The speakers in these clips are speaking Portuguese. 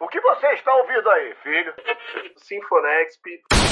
O que você está ouvindo aí, filho? Sinfonexp.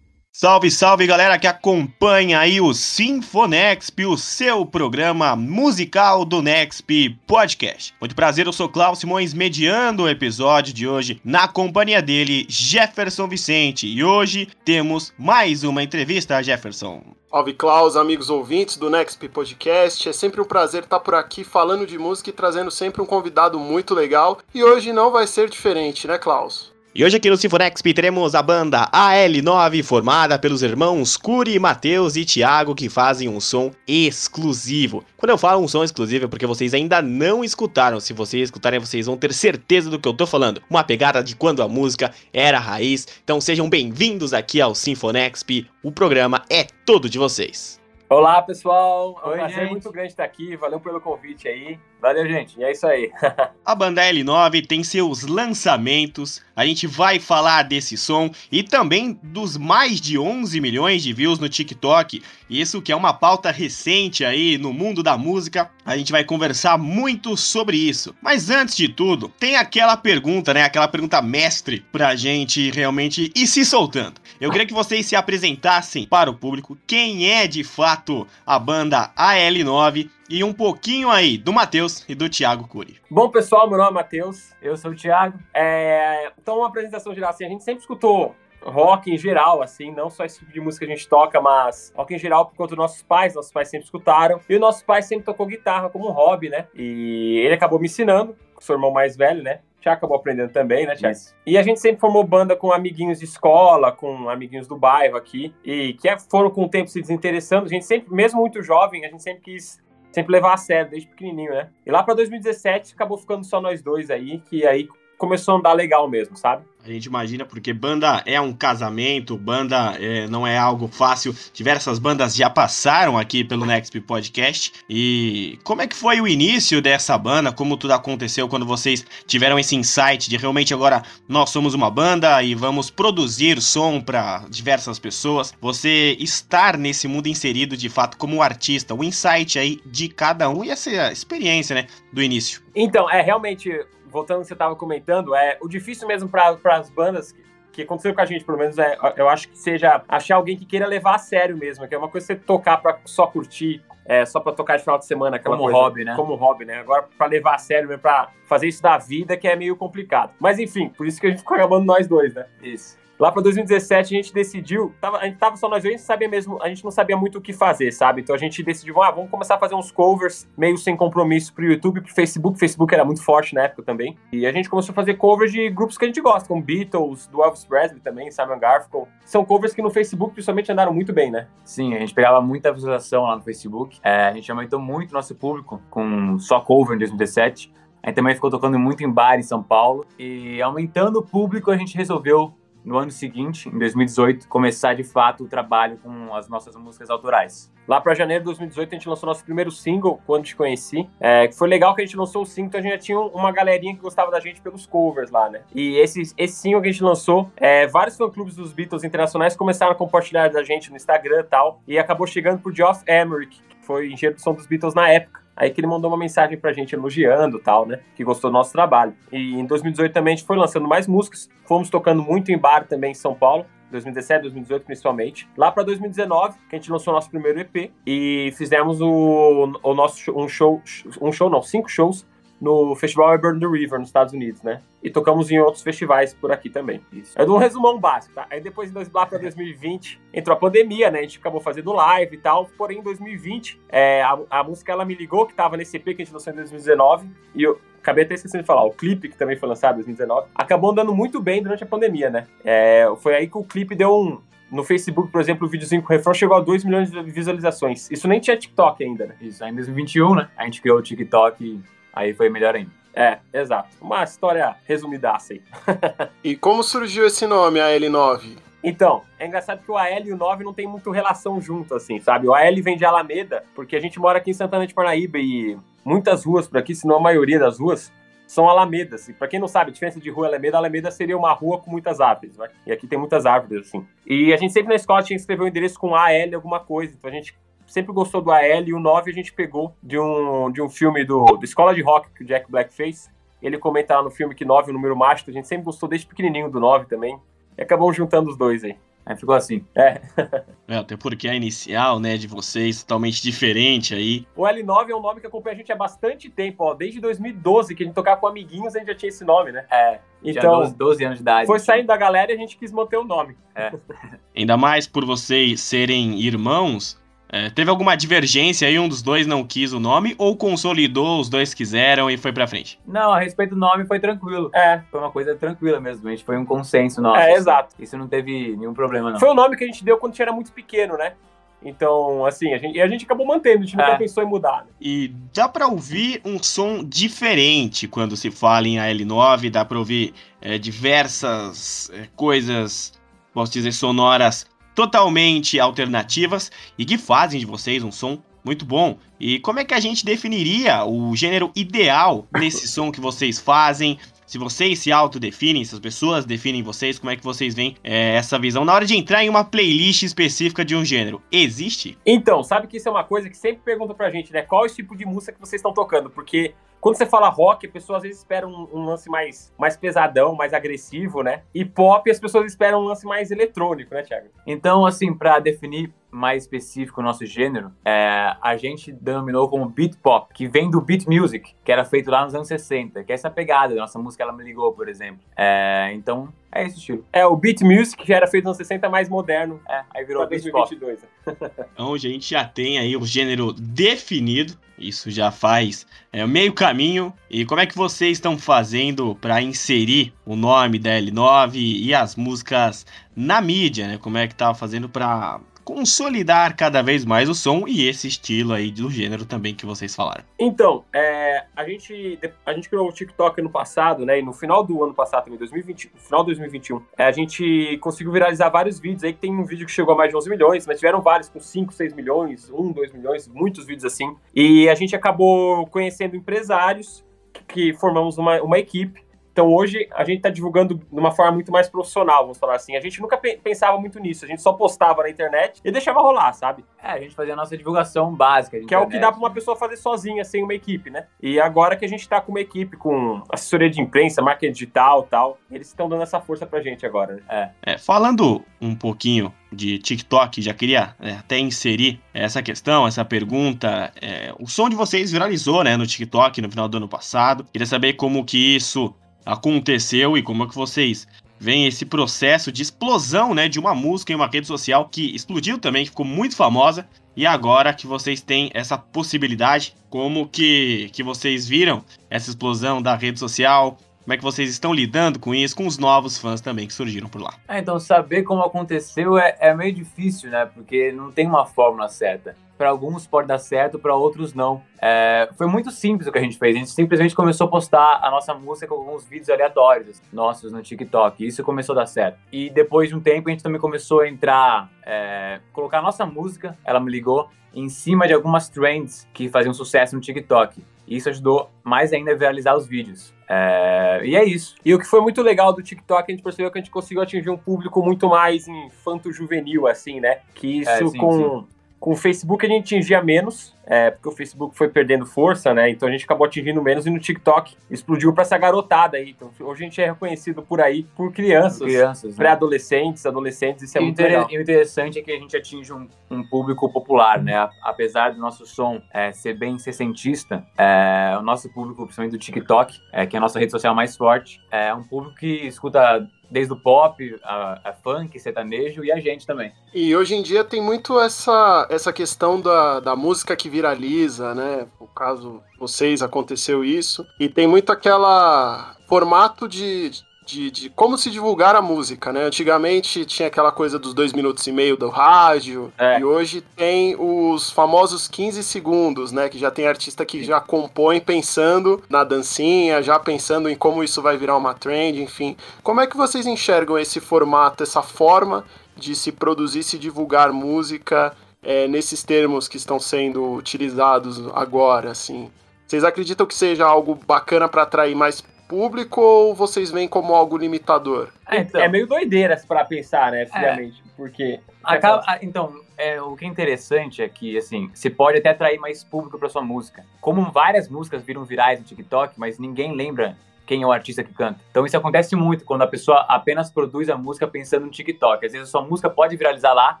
Salve, salve galera que acompanha aí o Sinfonexp, o seu programa musical do Nexp Podcast. Muito prazer, eu sou Cláudio Simões, mediando o episódio de hoje na companhia dele, Jefferson Vicente. E hoje temos mais uma entrevista, Jefferson. Salve Klaus, amigos ouvintes do Nexp Podcast. É sempre um prazer estar por aqui falando de música e trazendo sempre um convidado muito legal. E hoje não vai ser diferente, né, Klaus? E hoje aqui no Sinfonexp teremos a banda AL9, formada pelos irmãos Curi, Matheus e Thiago, que fazem um som exclusivo. Quando eu falo um som exclusivo é porque vocês ainda não escutaram. Se vocês escutarem, vocês vão ter certeza do que eu tô falando. Uma pegada de quando a música era raiz. Então sejam bem-vindos aqui ao Sinfonexp. O programa é todo de vocês. Olá, pessoal. É um Oi, prazer gente. muito grande estar aqui. Valeu pelo convite aí. Valeu, gente. E é isso aí. A banda L9 tem seus lançamentos, a gente vai falar desse som e também dos mais de 11 milhões de views no TikTok. Isso que é uma pauta recente aí no mundo da música, a gente vai conversar muito sobre isso. Mas antes de tudo, tem aquela pergunta, né? Aquela pergunta mestre pra gente realmente ir se soltando. Eu queria que vocês se apresentassem para o público quem é de fato a banda AL9 e um pouquinho aí do Matheus e do Thiago Cury. Bom, pessoal, meu nome é Matheus. Eu sou o Thiago. É... Então, uma apresentação geral, assim, a gente sempre escutou rock em geral, assim, não só esse tipo de música que a gente toca, mas rock em geral por conta dos nossos pais, nossos pais sempre escutaram, e o nosso pai sempre tocou guitarra como hobby, né? E ele acabou me ensinando, seu irmão mais velho, né? Acabou aprendendo também, né, Thiago? E a gente sempre formou banda com amiguinhos de escola, com amiguinhos do bairro aqui, e que foram com o tempo se desinteressando. A gente sempre, mesmo muito jovem, a gente sempre quis sempre levar a sério, desde pequenininho, né? E lá pra 2017 acabou ficando só nós dois aí, que aí começou a andar legal mesmo, sabe? A gente imagina porque banda é um casamento, banda é, não é algo fácil. Diversas bandas já passaram aqui pelo Nexp Podcast. E como é que foi o início dessa banda? Como tudo aconteceu quando vocês tiveram esse insight de realmente agora nós somos uma banda e vamos produzir som para diversas pessoas? Você estar nesse mundo inserido de fato como artista, o insight aí de cada um e essa experiência, né, do início. Então, é realmente voltando ao que você estava comentando, é o difícil mesmo para as bandas que, que aconteceu com a gente, pelo menos, é, eu acho que seja achar alguém que queira levar a sério mesmo, que é uma coisa você tocar para só curtir, é, só para tocar de final de semana, aquela Como coisa, hobby, né? Como hobby, né? Agora, para levar a sério mesmo, para fazer isso da vida, que é meio complicado. Mas enfim, por isso que a gente ficou acabando nós dois, né? Isso. Lá para 2017 a gente decidiu, tava, a gente tava só nós dois, a gente sabia mesmo, a gente não sabia muito o que fazer, sabe? Então a gente decidiu, ah, vamos começar a fazer uns covers meio sem compromisso pro YouTube, pro Facebook. O Facebook era muito forte na época também. E a gente começou a fazer covers de grupos que a gente gosta, como Beatles, do Elvis Presley também, Simon Garfunkel. São covers que no Facebook principalmente andaram muito bem, né? Sim, a gente pegava muita visualização lá no Facebook. É, a gente aumentou muito nosso público com só cover em 2017. A gente também ficou tocando muito em bar em São Paulo. E aumentando o público, a gente resolveu, no ano seguinte, em 2018, começar de fato o trabalho com as nossas músicas autorais. Lá para janeiro de 2018 a gente lançou nosso primeiro single, Quando Te Conheci. É, foi legal que a gente lançou o single, então a gente já tinha uma galerinha que gostava da gente pelos covers lá, né? E esse, esse single que a gente lançou, é, vários fã-clubes dos Beatles internacionais começaram a compartilhar da gente no Instagram e tal, e acabou chegando pro Geoff Emerick, que foi engenheiro de som dos Beatles na época. Aí que ele mandou uma mensagem pra gente elogiando tal, né? Que gostou do nosso trabalho. E em 2018 também a gente foi lançando mais músicas. Fomos tocando muito em bar também em São Paulo. 2017, 2018 principalmente. Lá para 2019, que a gente lançou nosso primeiro EP e fizemos o, o nosso um show, um show não, cinco shows no Festival I Burn the River nos Estados Unidos, né? E tocamos em outros festivais por aqui também. Isso. É de um resumão básico, tá? Aí depois, lá para 2020, entrou a pandemia, né? A gente acabou fazendo live e tal. Porém, em 2020, é, a, a música Ela Me Ligou, que tava nesse EP que a gente lançou em 2019, e eu acabei até esquecendo de falar, o clipe, que também foi lançado em 2019, acabou andando muito bem durante a pandemia, né? É, foi aí que o clipe deu um. No Facebook, por exemplo, o videozinho com o refrão chegou a 2 milhões de visualizações. Isso nem tinha TikTok ainda, né? Isso. Aí em 2021, né? A gente criou o TikTok aí foi melhor ainda. É, exato. Uma história resumidaça aí. E como surgiu esse nome, a L9? Então, é engraçado que o AL e o 9 não tem muito relação junto, assim, sabe? O AL vem de Alameda, porque a gente mora aqui em Santana de Parnaíba e muitas ruas por aqui, se não a maioria das ruas, são alamedas. E para quem não sabe, a diferença de rua e alameda, alameda seria uma rua com muitas árvores, né? E aqui tem muitas árvores, assim. E a gente sempre na escola tinha que escrever o um endereço com AL alguma coisa. Então a gente sempre gostou do AL e o 9 a gente pegou de um, de um filme do, do Escola de Rock que o Jack Black fez. Ele comenta lá no filme que 9 é o número mágico, a gente sempre gostou desde pequenininho do 9 também. E acabamos juntando os dois aí. Aí ficou assim. É. é, até porque a inicial, né, de vocês, totalmente diferente aí. O L9 é um nome que acompanha a gente há bastante tempo, ó. Desde 2012, que a gente tocava com amiguinhos, a gente já tinha esse nome, né? É. Então, 12, 12 anos de idade. Foi saindo da galera e a gente quis manter o nome. É. Ainda mais por vocês serem irmãos, é, teve alguma divergência aí, um dos dois não quis o nome, ou consolidou, os dois quiseram e foi pra frente? Não, a respeito do nome foi tranquilo. É. Foi uma coisa tranquila mesmo, a gente foi um consenso nosso. É, exato. Isso não teve nenhum problema, não. Foi o nome que a gente deu quando a gente era muito pequeno, né? Então, assim, a gente, e a gente acabou mantendo, a gente nunca É. pensou em mudar. né? E dá pra ouvir um som diferente quando se fala em AL9, dá pra ouvir é, diversas é, coisas, posso dizer, sonoras totalmente alternativas e que fazem de vocês um som muito bom. E como é que a gente definiria o gênero ideal nesse som que vocês fazem? Se vocês se autodefinem, se as pessoas definem vocês, como é que vocês veem é, essa visão na hora de entrar em uma playlist específica de um gênero? Existe? Então, sabe que isso é uma coisa que sempre perguntam pra gente, né? Qual é o tipo de música que vocês estão tocando? Porque quando você fala rock, a pessoa às vezes espera um, um lance mais, mais pesadão, mais agressivo, né? E pop, as pessoas esperam um lance mais eletrônico, né, Thiago? Então, assim, pra definir mais específico o nosso gênero, é, a gente denominou como beat pop, que vem do beat music, que era feito lá nos anos 60, que é essa pegada da nossa música Ela Me Ligou, por exemplo. É, então, é esse estilo. É, o beat music, que era feito nos 60, mais moderno. É, aí virou beat pop. 2022. né? Então a gente já tem aí o gênero definido, isso já faz é, meio caminho. E como é que vocês estão fazendo para inserir o nome da L9 e as músicas na mídia, né? Como é que tá fazendo para consolidar cada vez mais o som e esse estilo aí do gênero também que vocês falaram? Então, é, a, gente, a gente criou o TikTok ano passado, né? E no final do ano passado, também, 2020, no final de 2021, é, a gente conseguiu viralizar vários vídeos aí, que tem um vídeo que chegou a mais de 11 milhões, mas tiveram vários com 5, 6 milhões, 1, 2 milhões, muitos vídeos assim. E a gente acabou conhecendo empresários que, que formamos uma, uma equipe. Então hoje a gente está divulgando de uma forma muito mais profissional, vamos falar assim. A gente nunca pe- pensava muito nisso, a gente só postava na internet e deixava rolar, sabe? É, a gente fazia a nossa divulgação básica. Que é o que dá para uma pessoa fazer sozinha, sem uma equipe, né? E agora que a gente tá com uma equipe, com assessoria de imprensa, marketing digital tal, eles estão dando essa força pra gente agora, né? É, falando um pouquinho de TikTok, já queria é, até inserir essa questão, essa pergunta. É, o som de vocês viralizou, né, no TikTok no final do ano passado. Queria saber como que isso aconteceu e como é que vocês veem esse processo de explosão, né, de uma música em uma rede social que explodiu também, que ficou muito famosa. E agora que vocês têm essa possibilidade, como que, que vocês viram essa explosão da rede social? Como é que vocês estão lidando com isso, com os novos fãs também que surgiram por lá? É, então, saber como aconteceu é, é meio difícil, né? Porque não tem uma fórmula certa. Para alguns pode dar certo, para outros não. É, foi muito simples o que a gente fez. A gente simplesmente começou a postar a nossa música com alguns vídeos aleatórios nossos no TikTok. E isso começou a dar certo. E depois de um tempo, a gente também começou a entrar, é, colocar a nossa música, ela me ligou, em cima de algumas trends que faziam sucesso no TikTok. E isso ajudou mais ainda a viralizar os vídeos. É, e é isso. E o que foi muito legal do TikTok, a gente percebeu que a gente conseguiu atingir um público muito mais infanto-juvenil, assim, né? Que isso É, sim, com, com o Facebook a gente atingia menos, é, porque o Facebook foi perdendo força, né? Então a gente acabou atingindo menos e no TikTok explodiu pra essa garotada aí. Então hoje a gente é reconhecido por aí por crianças, Crianças, né? pré-adolescentes, adolescentes, isso é E muito inter- legal. e o interessante é que a gente atinge um, um público popular, né? Apesar do nosso som é, ser bem sessentista, é, o nosso público, principalmente do TikTok, é, que é a nossa rede social mais forte, é um público que escuta desde o pop, a, a funk, sertanejo e a gente também. E hoje em dia tem muito essa, essa questão da, da música que viraliza, né? No caso, vocês aconteceu isso. E tem muito aquela formato de, de, de como se divulgar a música, né? Antigamente tinha aquela coisa dos dois minutos e meio do rádio. É. E hoje tem os famosos 15 segundos, né? Que já tem artista que já compõe pensando na dancinha, já pensando em como isso vai virar uma trend, enfim. Como é que vocês enxergam esse formato, essa forma de se produzir, se divulgar música é, nesses termos que estão sendo utilizados agora, assim? Vocês acreditam que seja algo bacana para atrair mais público ou vocês veem como algo limitador? É, então, é meio doideira para pensar, né, friamente, é. porque Acaba, então, é, o que é interessante é que, assim, você pode até atrair mais público para sua música. Como várias músicas viram virais no TikTok, mas ninguém lembra quem é o artista que canta. Então isso acontece muito quando a pessoa apenas produz a música pensando no TikTok. Às vezes a sua música pode viralizar lá,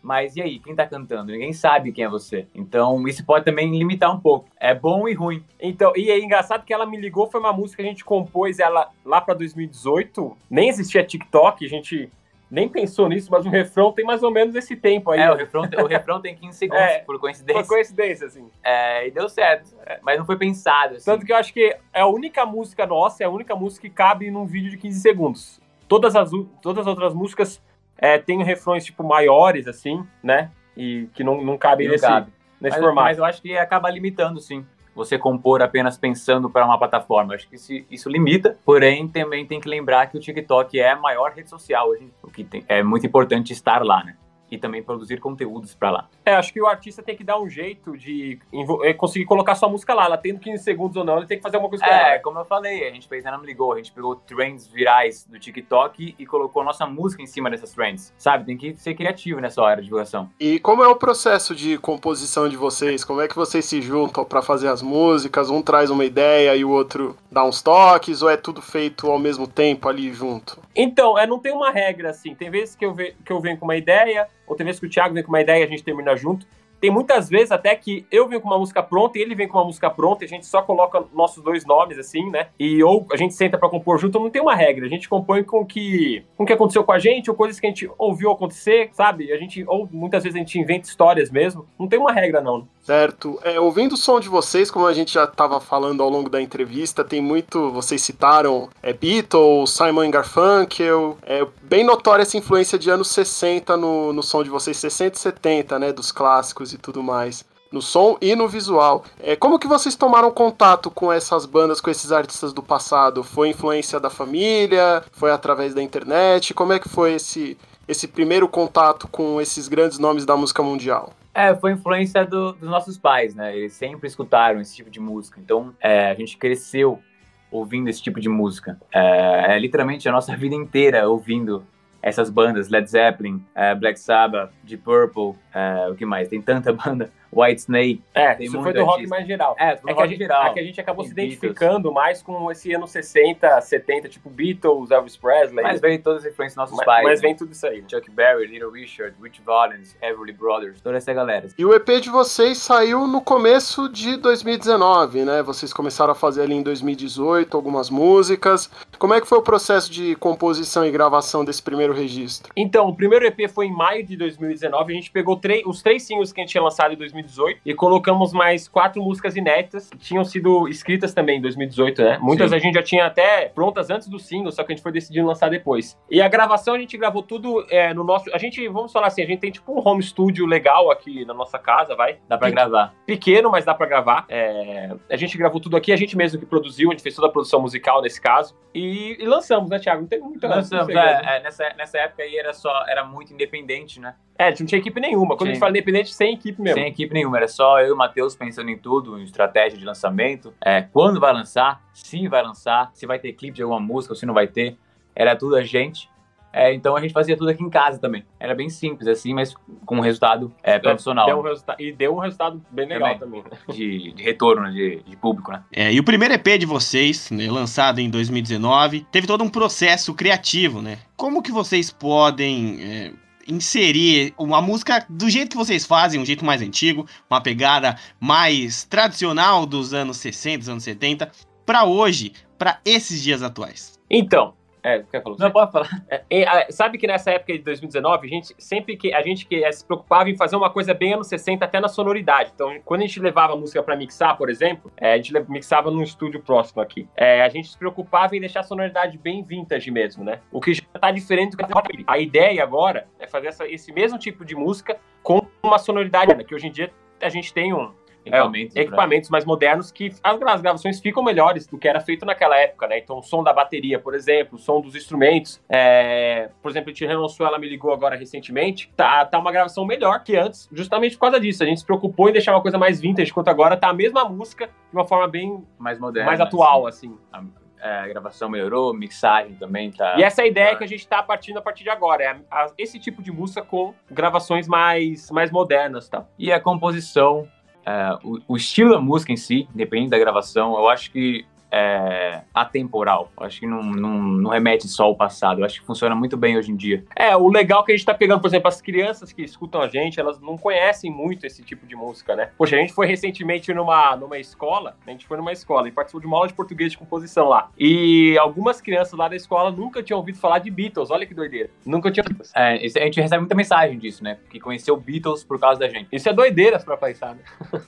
mas e aí, quem tá cantando? Ninguém sabe quem é você. Então isso pode também limitar um pouco. É bom e ruim. Então, e é engraçado que ela me ligou, foi uma música que a gente compôs ela lá para 2018. Nem existia TikTok, a gente nem pensou nisso, mas o refrão tem mais ou menos esse tempo aí. É, o refrão, o refrão tem 15 segundos, é, por coincidência. Por coincidência, assim. É, e deu certo, é, mas não foi pensado. Assim. Tanto que eu acho que é a única música nossa, é a única música que cabe num vídeo de 15 segundos. Todas as, todas as outras músicas é, têm refrões, tipo, maiores, assim, né? E que não, não cabem nesse, cabe. nesse mas, formato. Mas eu acho que acaba limitando, sim você compor apenas pensando para uma plataforma. Acho que isso, isso, limita, porém também tem que lembrar que o TikTok é a maior rede social hoje, o que tem, é muito importante estar lá, né? E também produzir conteúdos para lá. É, acho que o artista tem que dar um jeito de é, conseguir colocar sua música lá. Ela tendo 15 segundos ou não, ele tem que fazer alguma coisa com é, ela. É, como eu falei, a gente fez Não Me Ligou, a gente pegou trends virais do TikTok e colocou nossa música em cima dessas trends, sabe? Tem que ser criativo nessa hora de divulgação. E como é o processo de composição de vocês? Como é que vocês se juntam para fazer as músicas? Um traz uma ideia e o outro dá uns toques? Ou é tudo feito ao mesmo tempo ali junto? Então, é, não tem uma regra assim. Tem vezes que eu, ve que eu venho com uma ideia, outra vez que o Thiago vem com uma ideia e a gente termina junto. Tem muitas vezes até que eu venho com uma música pronta e ele vem com uma música pronta e a gente só coloca nossos dois nomes, assim, né? E ou a gente senta para compor junto, não tem uma regra. A gente compõe com que, com o que aconteceu com a gente ou coisas que a gente ouviu acontecer, sabe? A gente, ou muitas vezes a gente inventa histórias mesmo. Não tem uma regra, não. Certo. É, ouvindo o som de vocês, como a gente já estava falando ao longo da entrevista, tem muito. Vocês citaram é, Beatles, Simon Garfunkel. É bem notória essa influência de anos 60 no, no som de vocês, 60 e 70, né? Dos clássicos e tudo mais no som e no visual. É, como que vocês tomaram contato com essas bandas, com esses artistas do passado? Foi influência da família? Foi através da internet? Como é que foi esse, esse primeiro contato com esses grandes nomes da música mundial? É, foi influência do, dos nossos pais, né? Eles sempre escutaram esse tipo de música. Então, é, a gente cresceu ouvindo esse tipo de música. É, é, literalmente a nossa vida inteira ouvindo essas bandas, Led Zeppelin, é, Black Sabbath, Deep Purple, é, o que mais? Tem tanta banda. White Snake. É, tem isso foi do rock mais geral. É, do é rock gente, geral. É que a gente acabou se identificando Beatles. mais com esse ano 60, 70, tipo Beatles, Elvis Presley. Mas vem todas as influências dos nossos mas, pais. Mas vem tudo isso aí. Chuck Berry, Little Richard, Rich Valens, Everly Brothers, toda essa galera. E o EP de vocês saiu no começo de 2019, né? Vocês começaram a fazer ali em 2018 algumas músicas. Como é que foi o processo de composição e gravação desse primeiro registro? Então, o primeiro EP foi em maio de 2019. A gente pegou os três singles que a gente tinha lançado em 2018 e colocamos mais quatro músicas inéditas que tinham sido escritas também em 2018, né? Muitas Sim. a gente já tinha até prontas antes do single, só que a gente foi decidindo lançar depois. E a gravação a gente gravou tudo é, no nosso. A gente, vamos falar assim, a gente tem tipo um home studio legal aqui na nossa casa, vai. Dá pra gravar. Pequeno, mas dá pra gravar. É, a gente gravou tudo aqui, a gente mesmo que produziu, a gente fez toda a produção musical nesse caso. E, e lançamos, né, Thiago? Não tem muita Lançamos, é, é, nessa, nessa época aí era só, era muito independente, né? É, a gente não tinha equipe nenhuma. Quando Sim. a gente fala independente, sem equipe mesmo. Sem equipe nenhuma, era só eu e o Matheus pensando em tudo, em estratégia de lançamento, é, quando vai lançar, se vai lançar, se vai ter clipe de alguma música ou se não vai ter. Era tudo a gente. É, então a gente fazia tudo aqui em casa também. Era bem simples assim, mas com um resultado é, profissional. Deu um resulta e deu um resultado bem legal também. também né? de, de, retorno né, de, de, público, né? É, e o primeiro EP de vocês, né, lançado em 2019, teve todo um processo criativo, né? Como que vocês podem é, inserir uma música do jeito que vocês fazem, um jeito mais antigo, uma pegada mais tradicional dos anos 60, dos anos 70, para hoje, para esses dias atuais? Então, é, quer falar? Não pode falar. É, sabe que nessa época de 2019, a gente sempre que a gente que se preocupava em fazer uma coisa bem anos 60 até na sonoridade. Então, quando a gente levava a música para mixar, por exemplo, é, a gente mixava num estúdio próximo aqui. É, a gente se preocupava em deixar a sonoridade bem vintage mesmo, né? O que já tá diferente do que a ideia agora é fazer essa, esse mesmo tipo de música com uma sonoridade que hoje em dia a gente tem um Equipamentos, é, equipamentos mais modernos que as, as gravações ficam melhores do que era feito naquela época, né? Então, o som da bateria, por exemplo, o som dos instrumentos. É, por exemplo, a relançou, ela me ligou agora recentemente. Tá, tá uma gravação melhor que antes, justamente por causa disso. A gente se preocupou em deixar uma coisa mais vintage, enquanto agora tá a mesma música de uma forma bem mais moderna, mais atual, assim. assim. A, a, gravação melhorou, mixagem também tá. E essa é a ideia que a gente tá partindo a partir de agora, é a, esse tipo de música com gravações mais, mais modernas, tá? E a composição, é, o, o, estilo da música em si, depende da gravação, eu acho que é, atemporal. Acho que não, não, não, remete só ao passado. Eu acho que funciona muito bem hoje em dia. É, o legal é que a gente tá pegando, por exemplo, as crianças que escutam a gente, elas não conhecem muito esse tipo de música, né? Poxa, a gente foi recentemente numa, numa escola, a gente foi numa escola e participou de uma aula de português de composição lá. E algumas crianças lá da escola nunca tinham ouvido falar de Beatles. Olha que doideira. Nunca tinham ouvido. É, a gente recebe muita mensagem disso, né? Que conheceu Beatles por causa da gente. Isso é doideira pra pensar, né?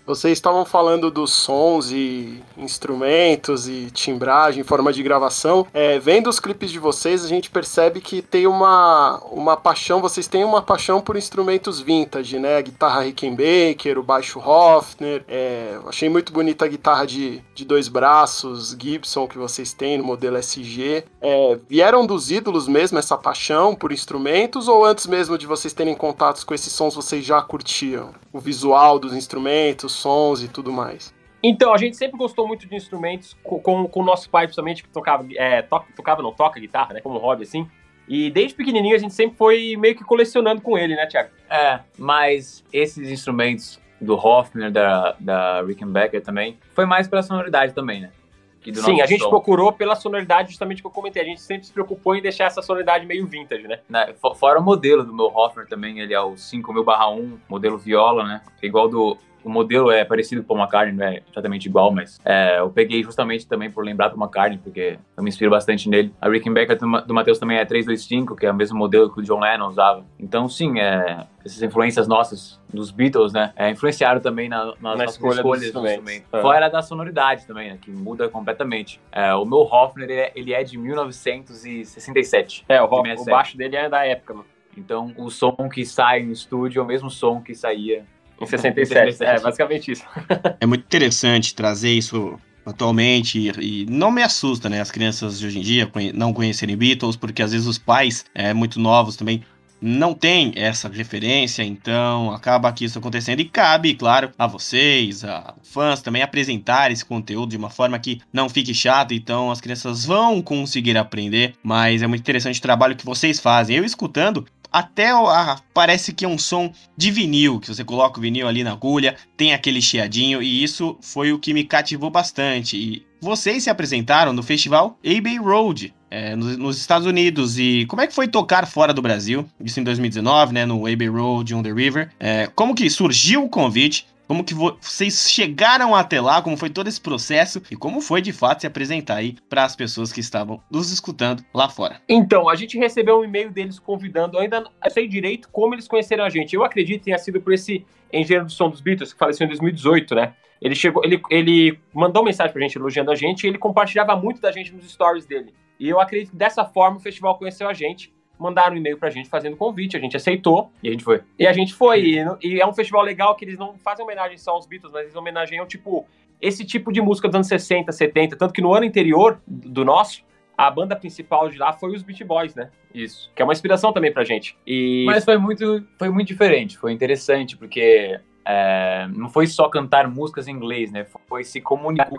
Vocês estavam falando dos sons e instrumentos e timbragem, forma de gravação. É, vendo os clipes de vocês, a gente percebe que tem uma, uma paixão, vocês têm uma paixão por instrumentos vintage, né? A guitarra Rickenbacker, o baixo Hofner. É, achei muito bonita a guitarra de, de dois braços, Gibson, que vocês têm no modelo SG. É, vieram dos ídolos mesmo essa paixão por instrumentos ou antes mesmo de vocês terem contatos com esses sons vocês já curtiam? O visual dos instrumentos, sons e tudo mais? Então, a gente sempre gostou muito de instrumentos com, com, o nosso pai, principalmente, que tocava, é, toca, tocava, não, toca guitarra, né, como hobby, assim. E desde pequenininho a gente sempre foi meio que colecionando com ele, né, Thiago? É, mas esses instrumentos do Hofner, da, da Rickenbacker também, foi mais pela sonoridade também, né? Sim, a gente som. procurou pela sonoridade justamente que eu comentei. A gente sempre se preocupou em deixar essa sonoridade meio vintage, né? né fora o modelo do meu Hofner também, ele é o 5000/1, modelo viola, né? Igual do o modelo é parecido com o McCartney, não é exatamente igual, mas é, eu peguei justamente também por lembrar do McCartney, porque eu me inspiro bastante nele. A Rickenbacker do, do Matheus também é 325, que é o mesmo modelo que o John Lennon usava. Então, sim, é, essas influências nossas dos Beatles, né, é, influenciaram também na, nas na escolha escolhas do instrumento. É. Fora da sonoridade também, né, que muda completamente. É, o meu Hofner, ele é, ele é de 1967. É, o, o baixo dele é da época, mano. Então, o som que sai no estúdio é o mesmo som que saía em 67, é basicamente isso. é muito interessante trazer isso atualmente e, não me assusta, né, as crianças de hoje em dia não conhecerem Beatles, porque às vezes os pais, é, muito novos também, não têm essa referência, então acaba que isso acontecendo e cabe, claro, a vocês, a fãs também apresentar esse conteúdo de uma forma que não fique chato, então as crianças vão conseguir aprender, mas é muito interessante o trabalho que vocês fazem. Eu escutando, até a, parece que é um som de vinil, que você coloca o vinil ali na agulha, tem aquele chiadinho, e isso foi o que me cativou bastante. E vocês se apresentaram no festival Abbey Road, é, nos, nos, Estados Unidos. E como é que foi tocar fora do Brasil? Isso em 2019, né, no Abbey Road on the River. É, como que surgiu o convite? Como que vocês chegaram até lá, como foi todo esse processo e como foi de fato se apresentar aí para as pessoas que estavam nos escutando lá fora. Então, a gente recebeu um e-mail deles convidando, ainda não sei direito como eles conheceram a gente. Eu acredito que tenha sido por esse engenheiro do som dos Beatles que faleceu em 2018, né? Ele chegou, ele, ele mandou mensagem pra gente elogiando a gente e ele compartilhava muito da gente nos stories dele. E eu acredito que dessa forma o festival conheceu a gente mandaram um e-mail pra gente fazendo convite, a gente aceitou. E a gente foi. E a gente foi. E, e, é um festival legal que eles não fazem homenagem só aos Beatles, mas eles homenageiam, tipo, esse tipo de música dos anos 60, 70. Tanto que no ano anterior do nosso, a banda principal de lá foi os Beat Boys, né? Isso. Que é uma inspiração também pra gente. E... Mas foi muito, foi muito diferente, foi interessante, porque é, não foi só cantar músicas em inglês, né? Foi se comunicar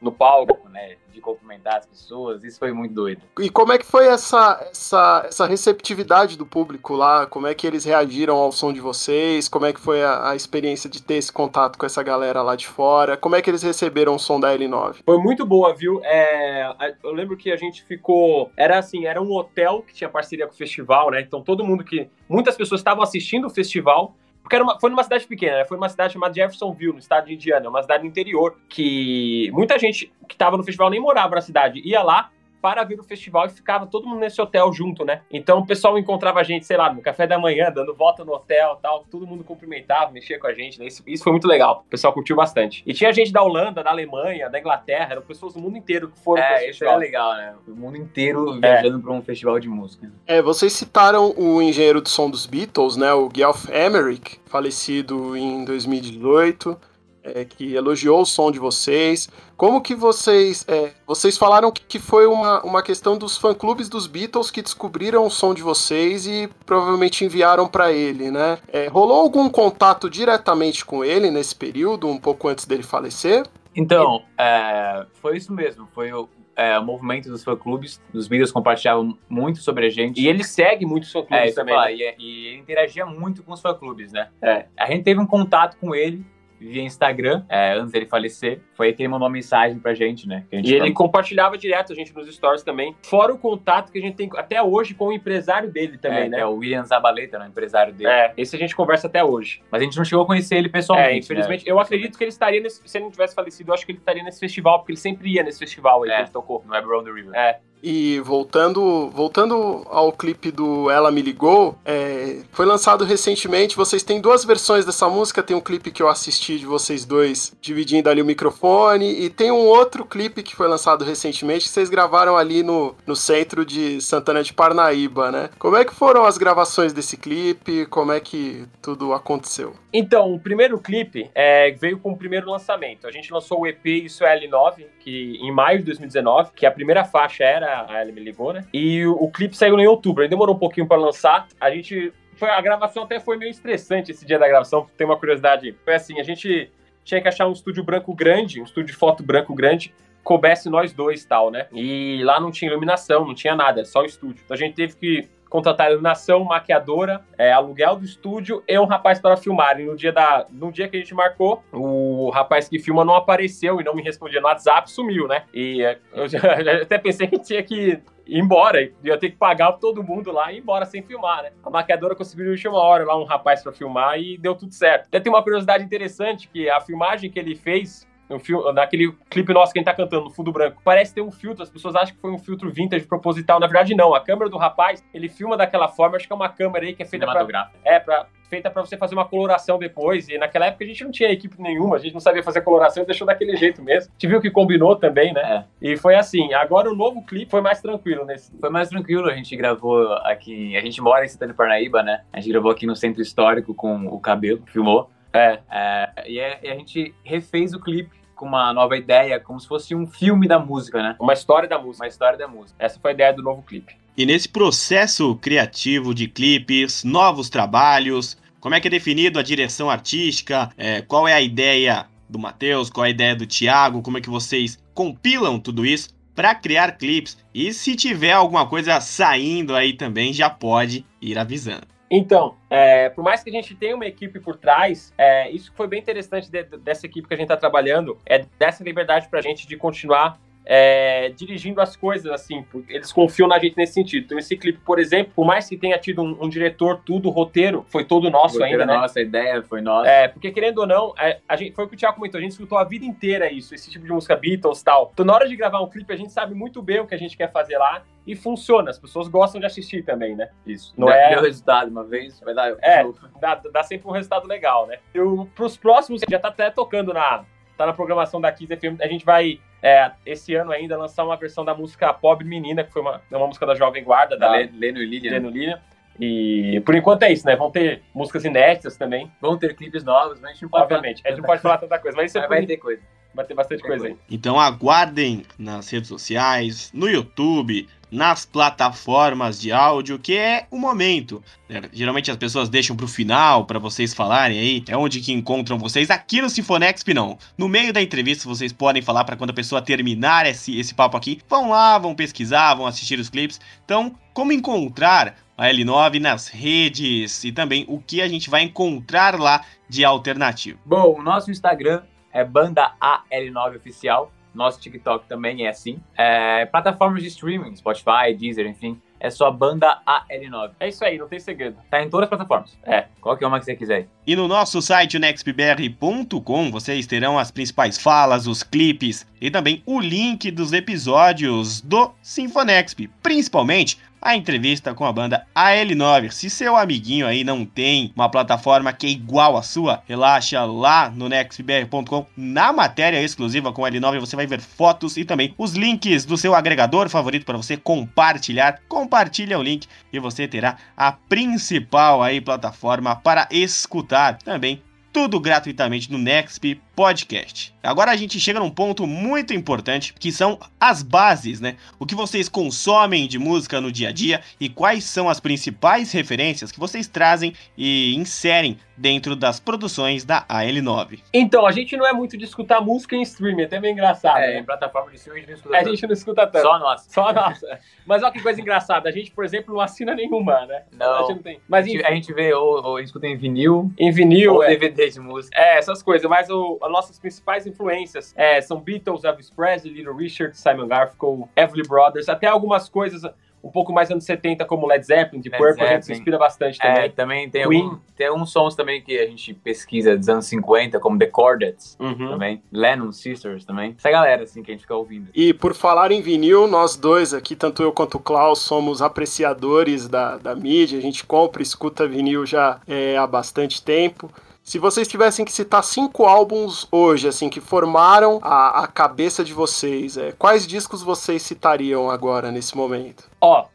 no palco, né? De cumprimentar as pessoas, isso foi muito doido. E como é que foi essa, essa, essa receptividade do público lá? Como é que eles reagiram ao som de vocês? Como é que foi a, a experiência de ter esse contato com essa galera lá de fora? Como é que eles receberam o som da L9? Foi muito boa, viu? É, eu lembro que a gente ficou. Era assim, era um hotel que tinha parceria com o festival, né? Então todo mundo que. Muitas pessoas estavam assistindo o festival porque uma, foi numa cidade pequena, né? Foi numa cidade chamada Jeffersonville, no estado de Indiana, uma cidade interior, que muita gente que estava no festival nem morava na cidade. Ia lá, para ver o festival e ficava todo mundo nesse hotel junto, né? Então o pessoal encontrava a gente, sei lá, no café da manhã, dando volta no hotel tal, todo mundo cumprimentava, mexia com a gente, né? Isso, isso foi muito legal. O pessoal curtiu bastante. E tinha gente da Holanda, da Alemanha, da Inglaterra, eram pessoas do mundo inteiro que foram É, isso é legal, né? O mundo inteiro viajando é. para um festival de música. É, vocês citaram o engenheiro de som dos Beatles, né? O Guelph Emerick, falecido em 2018. É, que elogiou o som de vocês. Como que vocês. É, vocês falaram que foi uma, uma questão dos fã-clubes dos Beatles que descobriram o som de vocês e provavelmente enviaram para ele, né? É, rolou algum contato diretamente com ele nesse período, um pouco antes dele falecer? Então, é, foi isso mesmo. Foi o, é, o movimento dos fã-clubes, os vídeos compartilhavam muito sobre a gente. E ele segue muitos fã-clubes é, também. Falar, né? e, e, ele interagia muito com os fã-clubes, né? É. A gente teve um contato com ele via Instagram, é, antes dele falecer. Foi aí que ele mandou uma mensagem pra gente, né? Gente e ele compartilhava direto a gente nos stories também. Fora o contato que a gente tem até hoje com o empresário dele também, é, né? É o William Zabaleta, né, o empresário dele. É, esse a gente conversa até hoje. Mas a gente não chegou a conhecer ele pessoalmente. É, infelizmente. Né? Eu acredito que ele estaria nesse. Se ele não tivesse falecido, eu acho que ele estaria nesse festival, porque ele sempre ia nesse festival aí é, que ele tocou. No Round the River. É. E voltando, voltando ao clipe do Ela Me Ligou, é, foi lançado recentemente. Vocês têm duas versões dessa música. Tem um clipe que eu assisti de vocês dois dividindo ali o microfone, e tem um outro clipe que foi lançado recentemente que vocês gravaram ali no, no centro de Santana de Parnaíba, né? Como é que foram as gravações desse clipe? Como é que tudo aconteceu? Então, o primeiro clipe é, veio com o primeiro lançamento. A gente lançou o EP Isso é L9, que em maio de 2019, que a primeira faixa era a Ela Me Ligou, né? E o, o clipe saiu em outubro, aí demorou um pouquinho para lançar. A gente. Foi, a gravação até foi meio estressante esse dia da gravação, tem uma curiosidade. Foi assim, a gente tinha que achar um estúdio branco grande, um estúdio de foto branco grande, coubesse nós dois tal, né? E lá não tinha iluminação, não tinha nada, só o estúdio. Então a gente teve que contratar iluminação, maquiadora, é, aluguel do estúdio e um rapaz para filmar. E no dia, da, no dia que a gente marcou, o rapaz que filma não apareceu e não me respondia no WhatsApp, sumiu, né? E eu já, até pensei que tinha que ir embora, ia ter que pagar todo mundo lá e ir embora sem filmar, né? A maquiadora conseguiu de última hora lá um rapaz para filmar e deu tudo certo. Até tem uma curiosidade interessante que a filmagem que ele fez no filme, naquele clipe nosso que a gente tá cantando, no fundo branco, parece ter um filtro, as pessoas acham que foi um filtro vintage proposital, na verdade não, a câmera do rapaz, ele filma daquela forma, acho que é uma câmera aí que é feita pra, é, pra, feita para você fazer uma coloração depois, e naquela época a gente não tinha equipe nenhuma, a gente não sabia fazer coloração e deixou daquele jeito mesmo. A gente viu que combinou também, né? É. E foi assim, agora o novo clipe foi mais tranquilo nesse. Foi mais tranquilo, a gente gravou aqui, a gente mora em Santana de Parnaíba, né? A gente gravou aqui no Centro Histórico com o Cabelo, filmou. É. é e, é, e a gente refez o clipe com uma nova ideia, como se fosse um filme da música, né? Uma história da música. Uma história da música. Essa foi a ideia do novo clipe. E nesse processo criativo de clipes, novos trabalhos, como é que é definido a direção artística? É, qual é a ideia do Matheus? Qual é a ideia do Thiago? Como é que vocês compilam tudo isso para criar clipes? E se tiver alguma coisa saindo aí também, já pode ir avisando. Então, é, por mais que a gente tenha uma equipe por trás, é, isso que foi bem interessante de, dessa equipe que a gente está trabalhando, é dessa liberdade para a gente de continuar é, dirigindo as coisas, assim, eles confiam na gente nesse sentido. Então, esse clipe, por exemplo, por mais que tenha tido um, um diretor, tudo, o roteiro, foi todo nosso ainda, né? Nossa, a ideia foi nossa. É, porque querendo ou não, é, a gente, foi o que o Thiago comentou, a gente escutou a vida inteira isso, esse tipo de música Beatles e tal. Então, na hora de gravar um clipe, a gente sabe muito bem o que a gente quer fazer lá e funciona, as pessoas gostam de assistir também, né? Isso. Não deu, é... deu resultado uma vez, vai dar... É, dá, dá sempre um resultado legal, né? E pros próximos, já tá até tocando na tá na programação da Kiss FM. A gente vai, é, esse ano ainda, lançar uma versão da música Pobre Menina, que foi uma, uma música da Jovem Guarda, da, da Leno e Lilian. Leno Lilian. E por enquanto é isso, né? Vão ter músicas inéditas também. Vão ter clipes novos, mas a gente não pode Obviamente, falar... a gente não pode falar tanta coisa, mas isso é vai ter coisa. Vai ter bastante coisa aí. Então aguardem nas redes sociais, no YouTube, nas plataformas de áudio, que é o momento. Né? Geralmente as pessoas deixam pro final para vocês falarem aí, é onde que encontram vocês. Aqui no Sinfonexp não. No meio da entrevista vocês podem falar para quando a pessoa terminar esse, esse papo aqui. Vão lá, vão pesquisar, vão assistir os clipes. Então, como encontrar a L9 nas redes e também o que a gente vai encontrar lá de alternativo. Bom, o nosso Instagram é banda AL9 oficial. Nosso TikTok também é assim. É, plataformas de streaming, Spotify, Deezer, enfim. É só banda AL9. É isso aí, não tem segredo. Tá em todas as plataformas. É. Qualquer uma que você quiser. E no nosso site, nextbr.com, vocês terão as principais falas, os clipes e também o link dos episódios do Sinfonexp, principalmente a entrevista com a banda AL9. Se seu amiguinho aí não tem uma plataforma que é igual à sua, relaxa lá no nextbr.com. Na matéria exclusiva com a L9 você vai ver fotos e também os links do seu agregador favorito para você compartilhar. Compartilha o link e você terá a principal aí plataforma para escutar também tudo gratuitamente no Nexp podcast. Agora a gente chega num ponto muito importante, que são as bases, né? O que vocês consomem de música no dia a dia e quais são as principais referências que vocês trazem e inserem dentro das produções da AL9. Então, a gente não é muito de escutar música em streaming, é até meio engraçado. É, né? em plataforma de streaming a gente não escuta A tanto. gente não escuta tanto. Só nós. Só a nossa. Mas olha que coisa engraçada. A gente, por exemplo, não assina nenhuma, né? A Não. gente não tem. A Mas gente, enfim, a gente vê ou, ou escuta em vinil, em vinil, ou é, DVD de música. é, essas coisas. Mas o- as nossas principais influências é, são Beatles, Elvis Presley, Little Richard, Simon Garfunkel, Everly Brothers. Até algumas coisas um pouco mais anos 70, como Led Zeppelin, de Led Purple, a gente se Zeppelin. inspira bastante É, também. também tem, Queen. algum, tem alguns sons também que a gente pesquisa dos anos 50, como The Chordettes Uhum. também. Lennon Sisters também. Essa galera, assim, que a gente fica ouvindo. E por falar em vinil, nós dois aqui, tanto eu quanto o Klaus, somos apreciadores da, da mídia. A gente compra e escuta vinil já é, há bastante tempo. Se vocês tivessem que citar cinco álbuns hoje, assim, que formaram a, a cabeça de vocês, é, quais discos vocês citariam agora, nesse momento? Ó,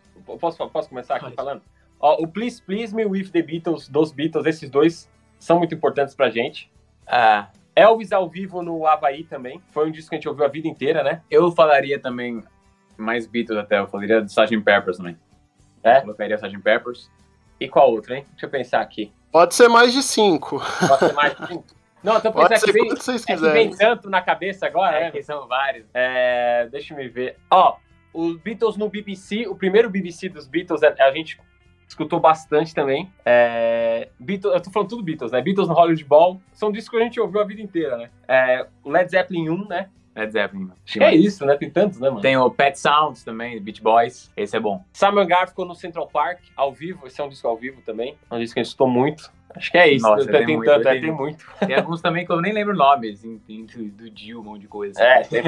posso, posso começar aqui Pode. falando? Ó, o Please Please Me With The Beatles, dos Beatles, esses dois são muito importantes pra gente. Ah, Elvis ao vivo no Havaí também. Foi um disco que a gente ouviu a vida inteira, né? eu falaria também mais Beatles até, eu falaria do Sgt. Peppers também. É? Colocaria Sgt. Peppers. E qual outro, hein? Deixa eu pensar aqui. Pode ser mais de cinco. Pode ser mais de cinco? Não, tô Pode pensando ser que vem, vocês é que vem tanto na cabeça agora, É, né? que são vários. É, deixa eu ver. Ó, os Beatles no BBC, o primeiro BBC dos Beatles, a a gente escutou bastante também. É, Beatles, eu tô falando tudo Beatles, né? Beatles no Hollywood Ball, são discos que a gente ouviu a vida inteira, né? É, Led Zeppelin 1, né? Led Zeppelin. mano. É isso, né? Tem tantos, né, mano? Tem o Pet Sounds também, Beach Boys. Esse é bom. Simon Garfunkel no Central Park, ao vivo, esse é um disco ao vivo também, é um disco que a gente escutou muito. Acho que é isso, Nossa, tem, tem muito, tanto, tem tem muito. Tem alguns também que eu nem lembro o nome, assim, tem do, Dio, um monte de coisa. É, tem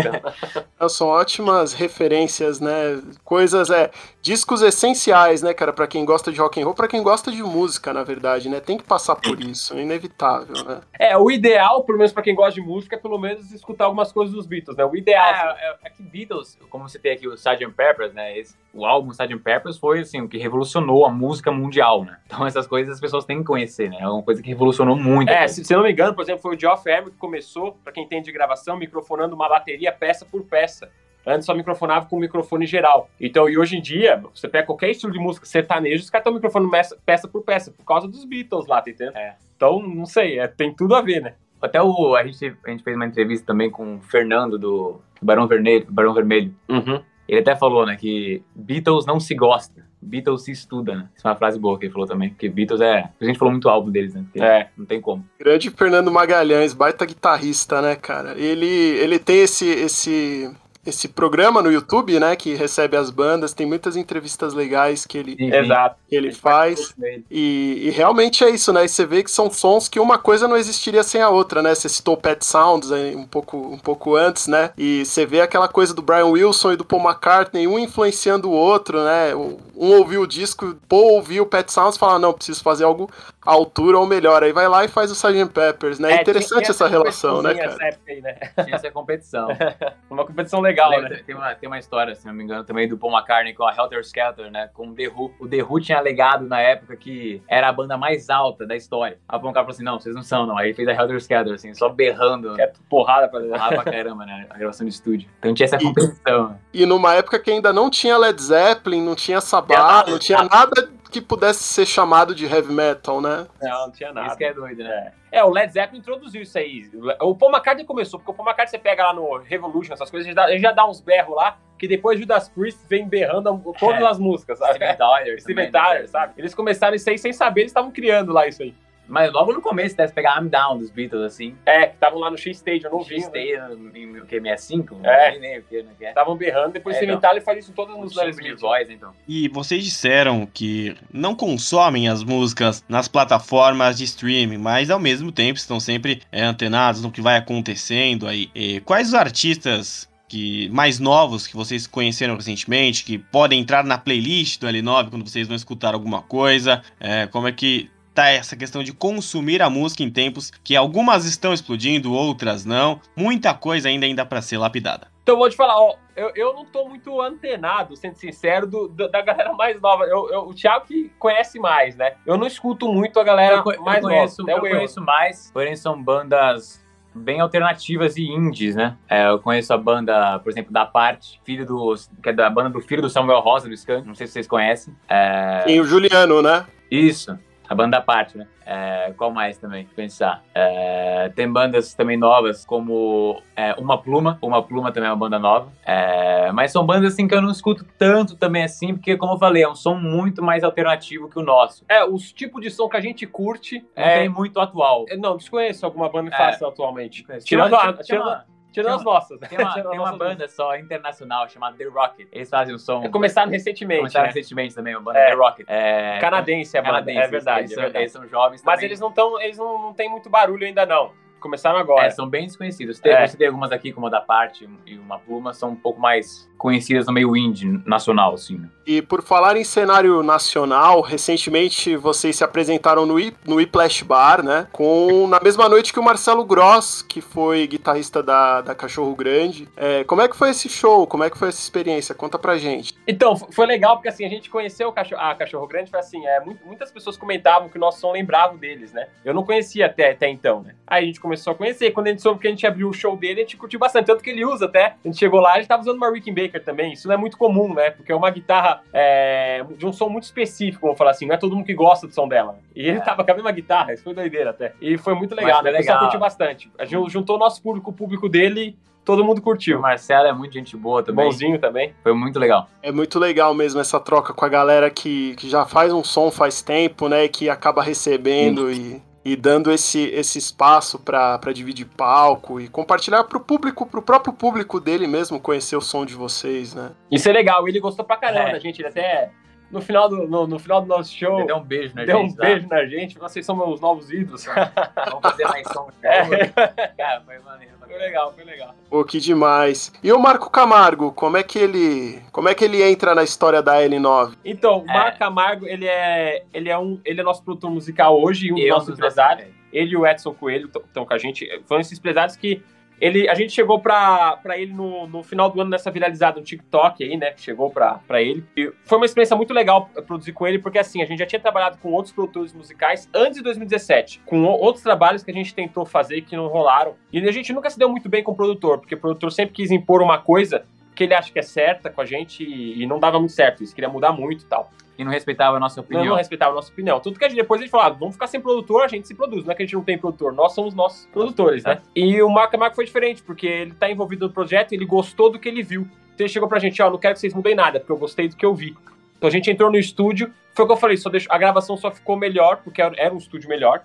São ótimas referências, né? Coisas, é, discos essenciais, né, cara, Pra quem gosta de rock and roll, pra quem gosta de música, na verdade, né? Tem que passar por isso, é inevitável, né? É, o ideal, pelo menos pra quem gosta de música, é pelo menos escutar algumas coisas dos Beatles, né? O ideal. assim, É, é, é que Beatles, como você tem aqui o Sgt. Peppers, né? esse- o álbum Sgt. Peppers foi assim, o que revolucionou a música mundial, né? Então essas coisas as pessoas têm que conhecer, né? É uma coisa que revolucionou muito. É, se, se eu não me engano, por exemplo, foi o Geoff Emerick que começou, pra quem entende de gravação, microfonando uma bateria peça por peça. Antes só microfonava com o microfone geral. Então, e hoje em dia, você pega qualquer estilo de música sertanejo, os caras estão microfonando peça, peça por peça, por causa dos Beatles lá, tá entendendo? É. Então, não sei, é, tem tudo a ver, né? Até o, a, gente, a gente fez uma entrevista também com o Fernando do Barão Vermelho. Barão Vermelho. Uhum. Ele até falou, né, que Beatles não se gosta, Beatles se estuda, né? Isso é uma frase boa que ele falou também, porque Beatles é... A gente falou muito álbum deles, né? Porque É. Não tem como. Grande Fernando Magalhães, baita guitarrista, né, cara? Ele, ele tem esse, esse, esse programa no YouTube, né, que recebe as bandas, tem muitas entrevistas legais que ele, Exato. que ele faz. E, e realmente é isso, né? E você vê que são sons que uma coisa não existiria sem a outra, né? Você citou o Pet Sounds aí um pouco, um pouco antes, né? E você vê aquela coisa do Brian Wilson e do Paul McCartney, um influenciando o outro, né? Um ouviu o disco, Paul ouviu o Pet Sounds e fala, não, preciso fazer algo à altura ou melhor. Aí vai lá e faz o Sgt. Peppers, né? É interessante tinha essa relação, né, cara? essa época aí, né? Tinha essa competição. Uma competição legal, Lembra- né? Tem uma, tem uma história, se não me engano, também do Paul McCartney com a Helter Skelter, né? Com o The Who. O The Who tinha alegado na época que era a banda mais alta da história. Aí o Paul McCartney falou assim, não, vocês não são, não. Aí fez a Helter Skelter, assim, só berrando. É porrada pra Porrada pra caramba, né? A gravação de estúdio. Então tinha essa competição. né? E numa época que ainda não tinha Led Zeppelin, não tinha Sabbath, não tinha nada que pudesse ser chamado de heavy metal, né? Não, não tinha nada. Isso que é doido, né? É, o Led Zeppelin introduziu isso aí. O Paul McCartney começou, porque o Paul McCartney você pega lá no Revolution, essas coisas, ele já dá, ele já dá uns berros lá, que depois Judas Priest vem berrando todas É. as músicas, sabe? Steven Tyler. Steven né? Tyler, sabe? Eles começaram isso aí sem saber, eles estavam criando lá isso aí. Mas logo no começo, deve pegar I'm Down dos Beatles, assim. É, que estavam lá no X-Stage, eu não vi. Stay em o que, 65? É. Nem nem o que, né? que é. Estavam berrando, depois É, então. Tyler faz isso em todas as músicas. de voz, então. E vocês disseram que não consomem as músicas nas plataformas de streaming, mas ao mesmo tempo estão sempre é, antenados no que vai acontecendo aí. E quais os artistas que mais novos que vocês conheceram recentemente, que podem entrar na playlist do L9 quando vocês vão escutar alguma coisa? É, como é que tá essa questão de consumir a música em tempos que algumas estão explodindo, outras não? Muita coisa ainda ainda para ser lapidada. Então eu vou te falar, ó, eu, eu não tô muito antenado, sendo sincero, do, do- da galera mais nova. Eu, eu- o Thiago que conhece mais, né? Eu não escuto muito a galera Eu, eu mais conheço, nova. eu eu. conheço mais, porém são bandas bem alternativas e indies, né? É, eu conheço a banda, por exemplo, da Parte, filho do, que é da banda do filho do Samuel Rosa, do Skank, não sei se vocês conhecem. É, o Juliano, né? isso, a banda da Parte, né? É, qual mais também? Pensar. É, tem bandas também novas, como é, Uma Pluma. Uma Pluma também é uma banda nova. É, mas são bandas assim que eu não escuto tanto também assim, porque, como eu falei, é um som muito mais alternativo que o nosso. É, os tipos de som que a gente curte. Não é, tem muito atual. é, Não, desconheço alguma banda que É. faça atualmente. Tirando, a, tirando, tirando as nossas. né? Tem uma, tem uma banda só internacional chamada The Rocket. Eles fazem um som. É, Começaram recentemente. Começaram né? recentemente também, uma banda É. The Rocket. É, Canadense, a banda. canadenses. É verdade, Eles é são, verdade. eles são jovens Mas também. eles não estão. Eles não, não têm muito barulho ainda, não. Começaram agora. É, são bem desconhecidos. Tem, É. Você tem algumas aqui, como a da Parte e uma Pluma, são um pouco mais conhecidas no meio indie nacional, assim. né? E por falar em cenário nacional, recentemente vocês se apresentaram no, I, no Whiplash Bar, né? Com, na mesma noite que o Marcelo Gross, que foi guitarrista da, da Cachorro Grande. É, como é que foi esse show? Como é que foi essa experiência? Conta pra gente. Então, foi legal porque assim, a gente conheceu o cachorro, a Cachorro Grande, foi assim, é, mu- muitas pessoas comentavam que o nosso som lembrava deles, né? Eu não conhecia até, até então, né? Aí a gente começou a conhecer, quando a gente soube que a gente abriu o show dele, a gente curtiu bastante, tanto que ele usa até. A gente chegou lá, ele tava usando uma Rickenbacker também, isso não é muito comum, né? Porque é uma guitarra é, de um som muito específico, vamos falar assim, não é todo mundo que gosta do som dela. E ele É. tava com a mesma guitarra, isso foi doideira até. E foi muito legal, foi né? Legal. curtiu bastante. A gente juntou o nosso público, o público dele, todo mundo E o curtiu. Marcelo é muito gente boa também. Bonzinho também. Foi muito legal. É muito legal mesmo essa troca com a galera que, que já faz um som faz tempo, né? E que acaba recebendo e, e dando esse, esse espaço pra pra dividir palco e compartilhar pro público, pro próprio público dele mesmo conhecer o som de vocês, né? Isso é legal, ele gostou pra caramba É. da gente, ele até no final do, no, no final do nosso show Ele deu um beijo na deu gente. um tá? beijo na gente, vocês são meus novos ídolos. Vamos fazer mais som. É. Cara, foi maneiro. Foi legal, foi legal. Pô, que demais. E o Marco Camargo, como é que ele, como é que ele entra na história da L9? Então, o É. Marco Camargo, ele é, ele é um, ele é nosso produtor musical hoje e um dos nossos empresários. Ele e o Edson Coelho estão com a gente. Foram esses empresários que ele, a gente chegou pra, pra ele no, no final do ano nessa viralizada no TikTok aí, né? Chegou pra, pra ele. E foi uma experiência muito legal produzir com ele, porque assim, a gente já tinha trabalhado com outros produtores musicais antes de 2017, com outros trabalhos que a gente tentou fazer que não rolaram. E a gente nunca se deu muito bem com o produtor, porque o produtor sempre quis impor uma coisa que ele acha que é certa com a gente e, e não dava muito certo. Isso queria mudar muito e tal. E não respeitava a nossa Não, opinião. não respeitava a nossa opinião. Tudo que a gente, depois a gente falou, ah, vamos ficar sem produtor, a gente se produz. Não é que a gente não tem produtor, nós somos nossos produtores, né? E o Marco Camargo foi diferente, porque ele tá envolvido no projeto, ele gostou do que ele viu. Então ele chegou pra gente, ó, não quero que vocês mudem nada, porque eu gostei do que eu vi. Então a gente entrou no estúdio, foi o que eu falei, só deixou, a gravação só ficou melhor, porque era um estúdio melhor.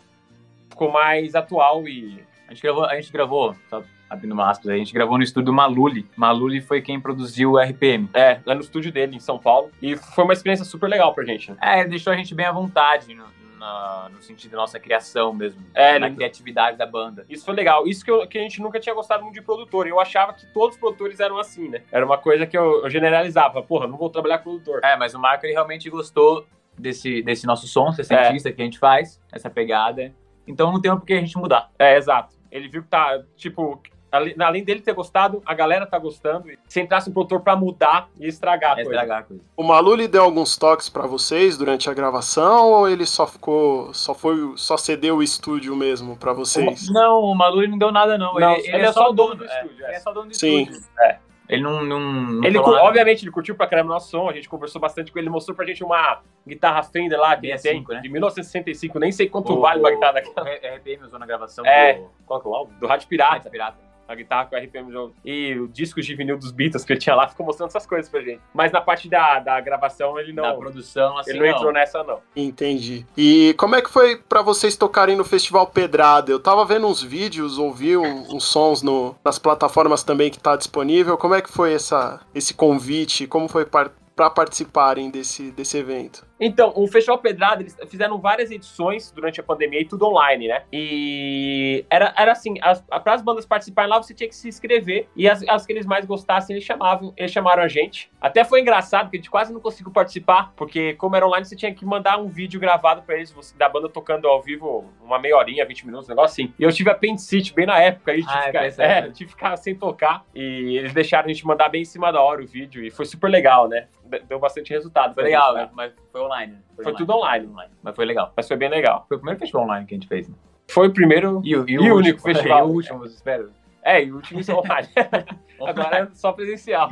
Ficou mais atual e A gente gravou, a gente gravou, abrindo uma aspas, a gente gravou no estúdio Maluli. Maluli foi quem produziu o RPM. É, lá no estúdio dele, em São Paulo. E foi uma experiência super legal pra gente, né? É, deixou a gente bem à vontade no, na- no sentido da nossa criação mesmo. É, na ele- criatividade da banda. Isso foi legal. Isso que, eu- que a gente nunca tinha gostado muito de produtor. Eu achava que todos os produtores eram assim, né? Era uma coisa que eu, eu generalizava. Porra, não vou trabalhar com produtor. É, mas o Marco ele realmente gostou desse, desse nosso som, É. sessentista que a gente faz, essa pegada. Então não tem por que a gente mudar. É, exato. Ele viu que tá, tipo, além dele ter gostado, a galera tá gostando. E se entrasse um produtor pra mudar e estragar a É coisa. estragar a coisa. O Malu lhe deu alguns toques pra vocês durante a gravação ou ele só ficou, só foi, só cedeu o estúdio mesmo pra vocês? Não, o Maluri não deu nada, não. Não, ele, ele é, só o dono do estúdio. é. Ele é só dono do Sim. estúdio. É. Ele não. não, não Ele, obviamente, ele curtiu pra caramba o nosso som, a gente conversou bastante com ele, ele mostrou pra gente uma guitarra Fender lá que ele tem, 65, né? de 1965, nem sei quanto O- vale uma guitarra daquela. O RPM usou na gravação É. do. Qual que é o álbum? Do Rádio Pirata. Pirata. Pirata. A guitarra com o RPM jogo. E o disco de vinil dos Beatles que ele tinha lá ficou mostrando essas coisas pra gente. Mas na parte da, da gravação ele Na não. produção, assim. ele não, entrou nessa, não. Entendi. E como é que foi pra vocês tocarem no Festival Pedrada? Eu tava vendo uns vídeos, ouvi um- uns sons no, nas plataformas também que tá disponível. Como é que foi essa, esse convite? Como foi par, pra participarem desse, desse evento? Então, o Festival Pedrada, eles fizeram várias edições durante a pandemia e tudo online, né? E era, era assim, as, para as bandas participarem lá, você tinha que se inscrever. E as, as que eles mais gostassem, eles chamavam, eles chamaram a gente. Até foi engraçado, porque a gente quase não conseguiu participar, porque como era online, você tinha que mandar um vídeo gravado pra eles, você- da banda tocando ao vivo uma meia horinha, 20 minutos, um negócio assim. E eu tive apendicite bem na época, aí tive, Ah, que ficar, é, é. tive que ficar sem tocar. E eles deixaram a gente mandar bem em cima da hora o vídeo, e foi super legal, né? Deu bastante resultado. Foi legal, gente, né? Mas foi online. né? Foi tudo online. Mas foi legal. Mas foi bem legal. Foi o primeiro festival online que a gente fez. né? Foi o primeiro E, o- E o único festival. E o último, espero. É, e o último em online. Agora é só presencial.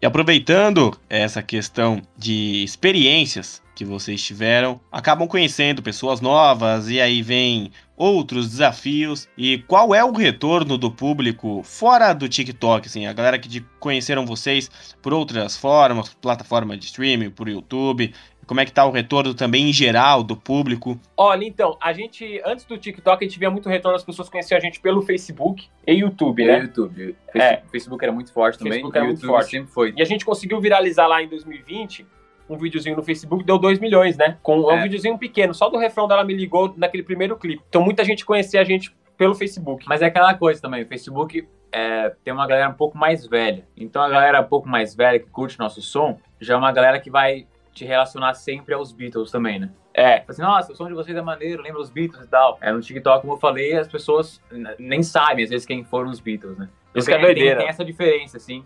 E aproveitando essa questão de experiências que vocês tiveram, acabam conhecendo pessoas novas e aí vem outros desafios. E qual é o retorno do público fora do TikTok, assim, a galera que de- conheceram vocês por outras formas, plataforma de streaming, por YouTube? Como é que tá o retorno também em geral do público? Olha, então, a gente, antes do TikTok, a gente via muito retorno, as pessoas conheciam a gente pelo Facebook e YouTube, E né? o YouTube. É. O Facebook era muito forte também. Facebook era e o muito YouTube forte. sempre foi. E a gente conseguiu viralizar lá em 2020 um videozinho no Facebook, deu 2 milhões, né? Com é um É. videozinho pequeno, só do refrão dela me ligou naquele primeiro clipe. Então muita gente conhecia a gente pelo Facebook. Mas é aquela coisa também, o Facebook é, tem uma galera um pouco mais velha. Então a galera um pouco mais velha que curte nosso som, já é uma galera que vai te relacionar sempre aos Beatles também, né? É, Fala Assim, nossa, o som de vocês é maneiro, lembra os Beatles e tal. É, no TikTok, como eu falei, as pessoas nem sabem, às vezes, quem foram os Beatles, né? Isso que é Tem- tem-. Tem, essa diferença, assim,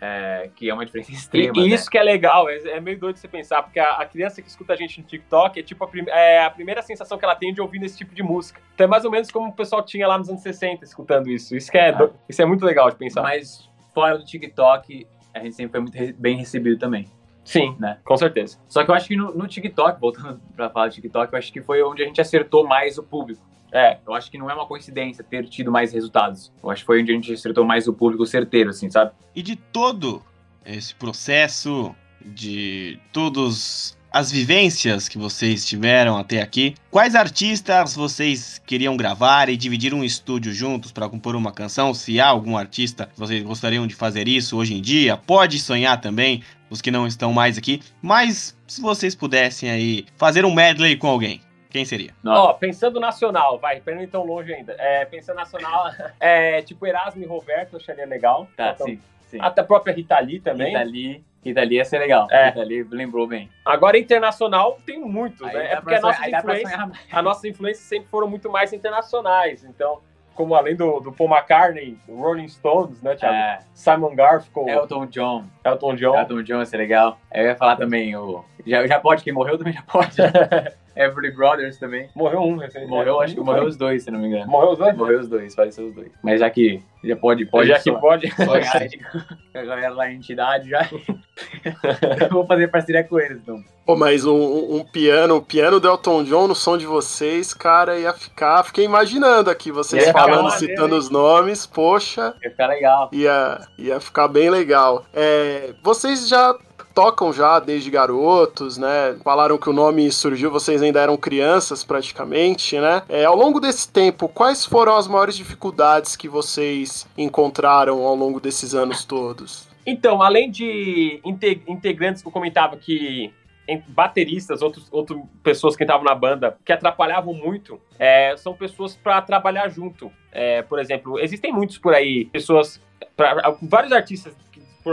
é, que é uma diferença E, extrema, e né? isso que é legal, é, é meio doido você pensar, porque a, a criança que escuta a gente no TikTok é tipo a, prim- é a primeira sensação que ela tem de ouvir esse tipo de música. Então é mais ou menos como o pessoal tinha lá nos anos 60 escutando isso. Isso, que é, Ah. isso é muito legal de pensar. Mas fora do TikTok, a gente sempre foi muito bem recebido também. Sim, né? com certeza. Só que eu acho que no, no TikTok, voltando pra falar do TikTok, eu acho que foi onde a gente acertou mais o público. É, Eu acho que não é uma coincidência ter tido mais resultados. Eu acho que foi onde a gente acertou mais o público certeiro, assim, sabe? E de todo esse processo, de todas as vivências que vocês tiveram até aqui, quais artistas vocês queriam gravar e dividir um estúdio juntos para compor uma canção? Se há algum artista que vocês gostariam de fazer isso hoje em dia, pode sonhar também, os que não estão mais aqui. Mas se vocês pudessem aí fazer um medley com alguém, quem seria? Ó, pensando nacional, vai, pra não ir tão longe ainda. É, pensando nacional, é, tipo Erasmo e Roberto, eu acharia legal. Tá, Então, sim. sim. Até a própria Rita Lee também. Rita Lee, Rita Lee ia ser legal. É. Rita Lee lembrou bem. Agora, internacional, tem muitos, Aí né? É porque influências, sonhar mais. as nossas influências sempre foram muito mais internacionais. Então, como além do, do Paul McCartney, Rolling Stones, né, Thiago? É, Simon Garfunkel, Elton John. Elton John. Elton John ia ser legal. Eu ia falar também o... Já, já pode, quem morreu também já pode. Everly Brothers também. Morreu um, recentemente. Morreu, acho que morreu os dois, se não me engano. Morreu os dois? Morreu os dois, faleceu os dois. Mas já que já pode, pode Já que só- pode. aí com a galera lá em entidade já. Eu vou fazer parceria com eles, então. Pô, mas um, um- piano, o piano do Elton John no som de vocês, cara, ia ficar. Fiquei imaginando aqui, vocês Ia falando, citando os nomes, poxa, Ia ficar legal. ia, ia ficar bem legal. É, vocês já tocam já desde garotos, né? Falaram que o nome surgiu, vocês ainda eram crianças praticamente, né? É, ao longo desse tempo, quais foram as maiores dificuldades que vocês encontraram ao longo desses anos todos? Então, além de inte- integrantes que eu comentava que bateristas, outros, outras pessoas que estavam na banda que atrapalhavam muito, é, são pessoas para trabalhar junto. É, por exemplo, existem muitos por aí, pessoas, pra- vários artistas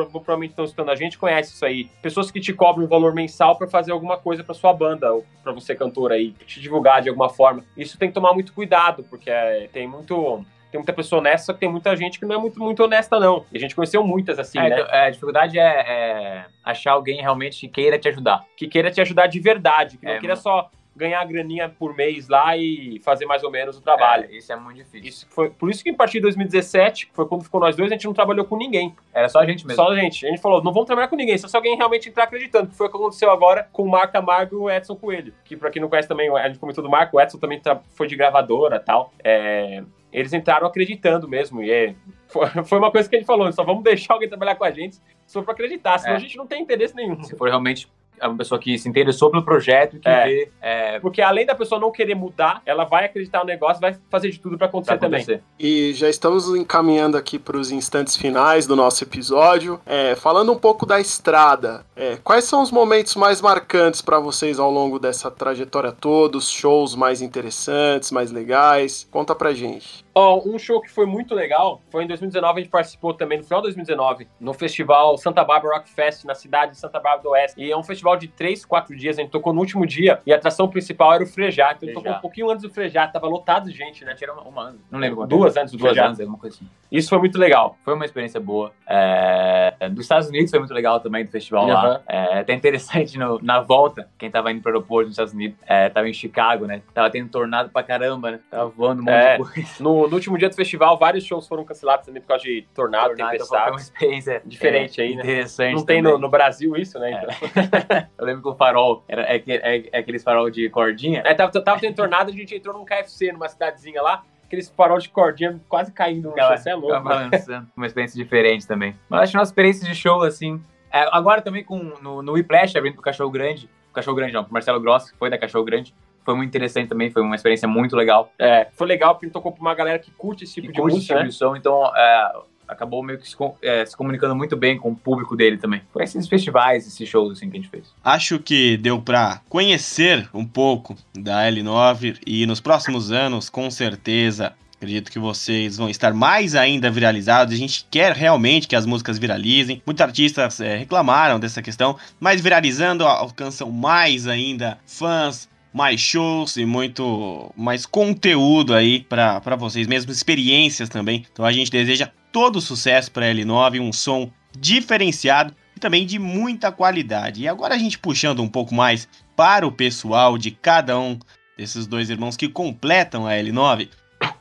provavelmente estão escutando a gente conhecem isso aí, pessoas que te cobram um valor mensal para fazer alguma coisa para sua banda ou para você cantor aí, te divulgar de alguma forma. Isso tem que tomar muito cuidado porque é, tem muito tem muita pessoa honesta, só que tem muita gente que não é muito, muito honesta, não. E a gente conheceu muitas assim, É, né? então, é, a dificuldade é, é achar alguém realmente que queira te ajudar. que queira te ajudar de verdade, que não É, queira mano. só ganhar a graninha por mês lá e fazer mais ou menos o trabalho. É, isso é muito difícil. Isso foi, por isso que a partir de 2017, que foi quando ficou nós dois, a gente não trabalhou com ninguém. Era só a gente mesmo. Só a gente. A gente falou, não vamos trabalhar com ninguém, só se alguém realmente entrar acreditando. Que foi o que aconteceu agora com o Marco Camargo e o Edson Coelho. Que pra quem não conhece também, a gente comentou do Marco, o Edson também tra- foi de gravadora e tal. É, eles entraram acreditando mesmo. E é, foi, uma coisa que a gente falou, só vamos deixar alguém trabalhar com a gente se for pra acreditar, senão É. a gente não tem interesse nenhum. Se for realmente uma pessoa que se interessou pelo projeto e que É. vê é, Porque além da pessoa não querer mudar, ela vai acreditar no negócio, vai fazer de tudo pra acontecer pra também. acontecer. E já estamos encaminhando aqui para os instantes finais do nosso episódio. É, falando um pouco da estrada, é, quais são os momentos mais marcantes para vocês ao longo dessa trajetória toda? Os shows mais interessantes, mais legais? Conta pra gente. Ó, um show que foi muito legal foi em 2019, a gente participou também, no final de 2019, no festival Santa Bárbara Rock Fest, na cidade de Santa Bárbara do Oeste. E é um festival de três, quatro dias, a gente tocou no último dia e a atração principal era o Frejá. Então Frejá. tocou um pouquinho antes do Frejá, tava lotado de gente, né? Tira uma, uma ano. Não lembro. Duas antes do duas Frejá. anos, alguma coisa assim. Isso foi muito legal. Foi uma experiência boa. É, Dos Estados Unidos foi muito legal também, do festival Aham. lá. É, até interessante, no- na volta, quem tava indo pro aeroporto dos Estados Unidos, é, tava em Chicago, né? Tava tendo tornado pra caramba, né? Tava voando um monte É. de coisa. No, no último dia do festival, vários shows foram cancelados também por causa de tornado, Tornado, tempestade. experiência Diferente é, aí, né? Interessante. Não tem no, no Brasil isso, né? Então. Eu lembro que o farol era é, é- é aqueles farol de cordinha. É, tava, tava tendo tornado, a gente entrou num KFC, numa cidadezinha lá, aqueles farol de cordinha quase caindo no chão, Ficava- você é louco. né? balançando. Uma experiência diferente também. Mas acho que nossa experiência de show, assim. é, agora também com, no, no Whiplash, abrindo pro Cachorro Grande. Cachorro Grande não, pro Marcelo Gross, que foi da Cachorro Grande. Foi muito interessante também, foi uma experiência muito legal. É, foi legal porque tocou pra uma galera que curte esse tipo que de curte esse música, tipo né? de som, então é, acabou meio que se, é, se comunicando muito bem com o público dele também. Foi esses festivais, esses shows assim que a gente fez. Acho que deu pra conhecer um pouco da L9 e nos próximos anos, com certeza, acredito que vocês vão estar mais ainda viralizados. A gente quer realmente que as músicas viralizem. Muitos artistas eh, reclamaram dessa questão, mas viralizando alcançam mais ainda fãs. Mais shows e muito mais conteúdo aí pra vocês mesmos, experiências também. Então a gente deseja todo sucesso pra L9, um som diferenciado e também de muita qualidade. E agora a gente puxando um pouco mais para o pessoal de cada um desses dois irmãos que completam a L9,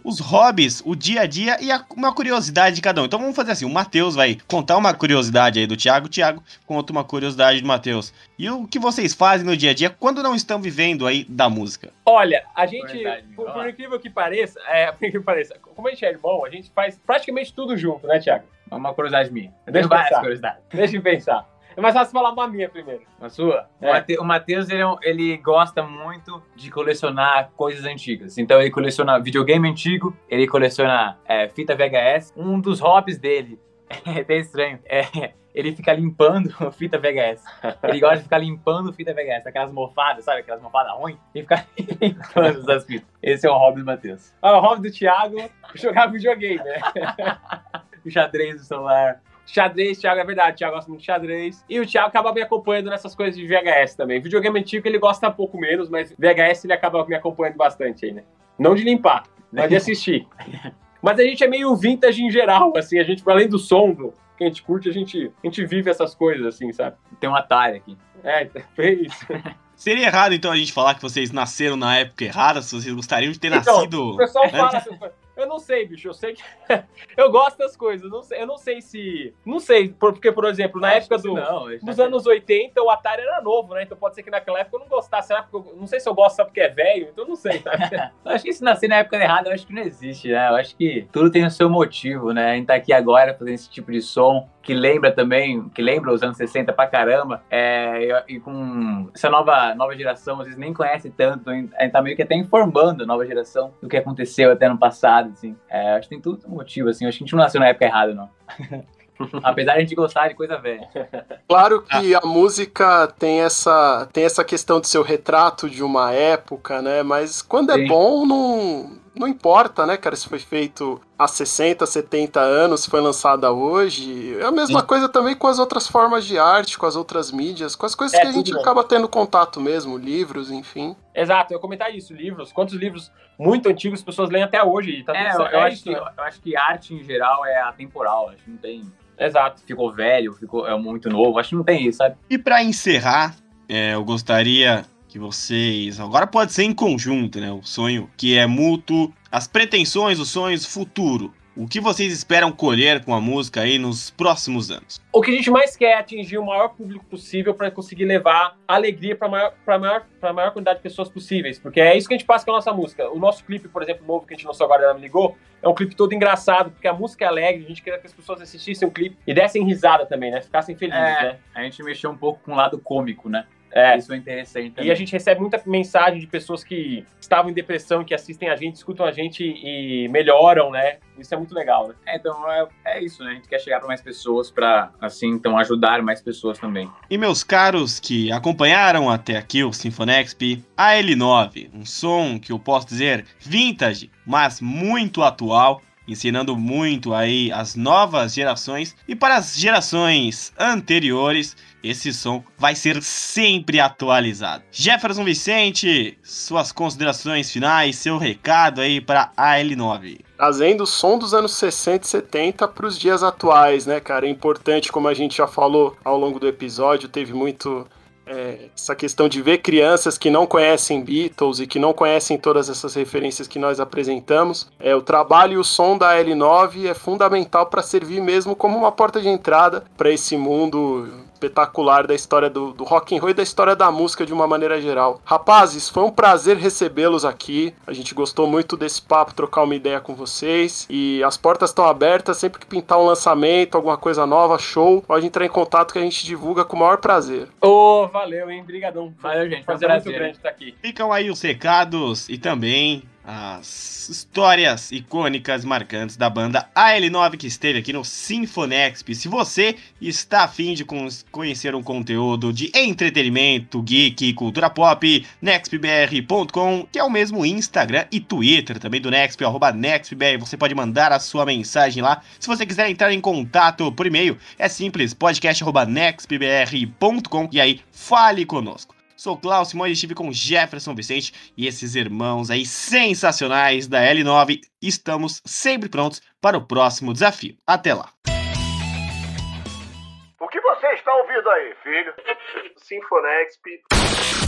os hobbies, o dia a dia e a- uma curiosidade de cada um. Então vamos fazer assim, o Matheus vai contar uma curiosidade aí do Thiago, o Thiago conta uma curiosidade do Matheus. E o que vocês fazem no dia a dia quando não estão vivendo aí da música? Olha, a gente, Verdade, por, por incrível que pareça, é, por incrível que pareça, como a gente é irmão, a gente faz praticamente tudo junto, né, Thiago? É uma curiosidade minha. Deixa eu várias pensar. curiosidades. Deixa eu pensar. É mais fácil falar uma minha primeiro. A sua? É. O Mate- O Matheus, ele, é ele gosta muito de colecionar coisas antigas. Então, ele coleciona videogame antigo, ele coleciona é, fita VHS. Um dos hobbies dele, é até estranho, é ele fica limpando fita VHS. Ele gosta de ficar limpando fita VHS, aquelas mofadas, sabe? Aquelas mofadas ruins. E ficar limpando essas fitas. Esse é o hobby do Matheus. Ah, o hobby do Thiago, jogar videogame, né? O xadrez do celular. Xadrez, Thiago, é verdade, o Thiago gosta muito de xadrez. E o Thiago acaba me acompanhando nessas coisas de VHS também. Videogame antigo ele gosta um pouco menos, mas VHS ele acaba me acompanhando bastante aí, né? Não de limpar, mas de assistir. mas a gente é meio vintage em geral, assim, a gente, além do som que a gente curte, a gente, a gente vive essas coisas, assim, sabe? Tem um Atari aqui. É, foi isso. Seria errado então a gente falar que vocês nasceram na época errada, se vocês gostariam de ter Então, nascido. O pessoal fala assim, eu não sei, bicho, eu sei que. eu gosto das coisas, eu não sei, eu não sei se. Não sei, por- porque, por exemplo, na época do. Não, Nos anos 80, o Atari era novo, né? Então pode ser que naquela época eu não gostasse. Será porque eu não sei se eu gosto só porque é velho, então eu não sei, tá? Acho que se nascer na época errada, eu acho que não existe, né? Eu acho que tudo tem o seu motivo, né? A gente tá aqui agora fazendo esse tipo de som que lembra também, que lembra os anos 60 pra caramba. É, e, e com essa nova, nova geração, às vezes nem conhece tanto, a gente tá meio que até informando a nova geração do que aconteceu até no passado, assim. É, acho que tem tudo um motivo, assim. Acho que a gente não nasceu na época errada, não. Apesar de a gente gostar de coisa velha. Claro que a música tem essa, tem essa questão de ser o retrato de uma época, né? Mas quando é Sim. bom, não, não importa, né, cara? Se foi feito há 60, 70 anos, se foi lançada hoje. É a mesma coisa também com as outras formas de arte, com as outras mídias, com as coisas É, que a gente bem. acaba tendo contato mesmo, livros, enfim. Exato, eu ia comentar isso, livros. Quantos livros muito antigos as pessoas leem até hoje? Tá É, eu, eu É acho isso, que, né? eu acho que arte em geral é atemporal. Acho que não tem. Exato. Ficou velho, ficou é muito novo. Acho que não tem isso, sabe? E pra encerrar, é, eu gostaria que vocês. Agora pode ser em conjunto, né? O sonho que é mútuo, as pretensões, os sonhos, futuro. O que vocês esperam colher com a música aí nos próximos anos? O que a gente mais quer é atingir o maior público possível para conseguir levar alegria para maior, pra maior, pra maior quantidade de pessoas possíveis. Porque é isso que a gente passa com a nossa música. O nosso clipe, por exemplo, novo que a gente lançou agora, ela me ligou, é um clipe todo engraçado, porque a música é alegre, a gente queria que as pessoas assistissem o clipe e dessem risada também, né? Ficassem felizes, É. né? A gente mexeu um pouco com o lado cômico, né? É. Isso é interessante E também. a gente recebe muita mensagem de pessoas que estavam em depressão, que assistem a gente, escutam a gente e melhoram, né? Isso é muito legal, né? É, então é, é isso, né? A gente quer chegar para mais pessoas para assim, então ajudar mais pessoas também. E meus caros que acompanharam até aqui o Sinfonexp, a L9, um som que eu posso dizer vintage, mas muito atual. Ensinando muito aí as novas gerações e para as gerações anteriores, esse som vai ser sempre atualizado. Jefferson Vicente, suas considerações finais, seu recado aí para a L9 trazendo o som dos anos 60 e 70 para os dias atuais, né, cara? É importante, como a gente já falou ao longo do episódio, teve muito é, essa questão de ver crianças que não conhecem Beatles e que não conhecem todas essas referências que nós apresentamos. É, o trabalho e o som da L9 é fundamental para servir mesmo como uma porta de entrada para esse mundo espetacular da história do, do rock and roll e da história da música de uma maneira geral. Rapazes, foi um prazer recebê-los aqui. A gente gostou muito desse papo, trocar uma ideia com vocês. E as portas estão abertas, sempre que pintar um lançamento, alguma coisa nova, show, pode entrar em contato que a gente divulga com o maior prazer. Ô, oh, valeu, hein? Obrigadão. Valeu, gente. Prazer, prazer muito grande estar aqui. Ficam aí os recados e também as histórias icônicas marcantes da banda AL9 que esteve aqui no Sinfonexp. Se você está afim de conhecer um conteúdo de entretenimento, geek, cultura pop, nextbr.com, que é o mesmo Instagram e Twitter também do Nexp, arroba nextbr, você pode mandar a sua mensagem lá. Se você quiser entrar em contato por e-mail, é simples, podcast.nextbr.com e aí fale conosco. Sou Klaus Simões estive com Jefferson Vicente e esses irmãos aí sensacionais da L9. Estamos sempre prontos para o próximo desafio. Até lá! O que você está ouvindo aí, filho? Sinfonexp.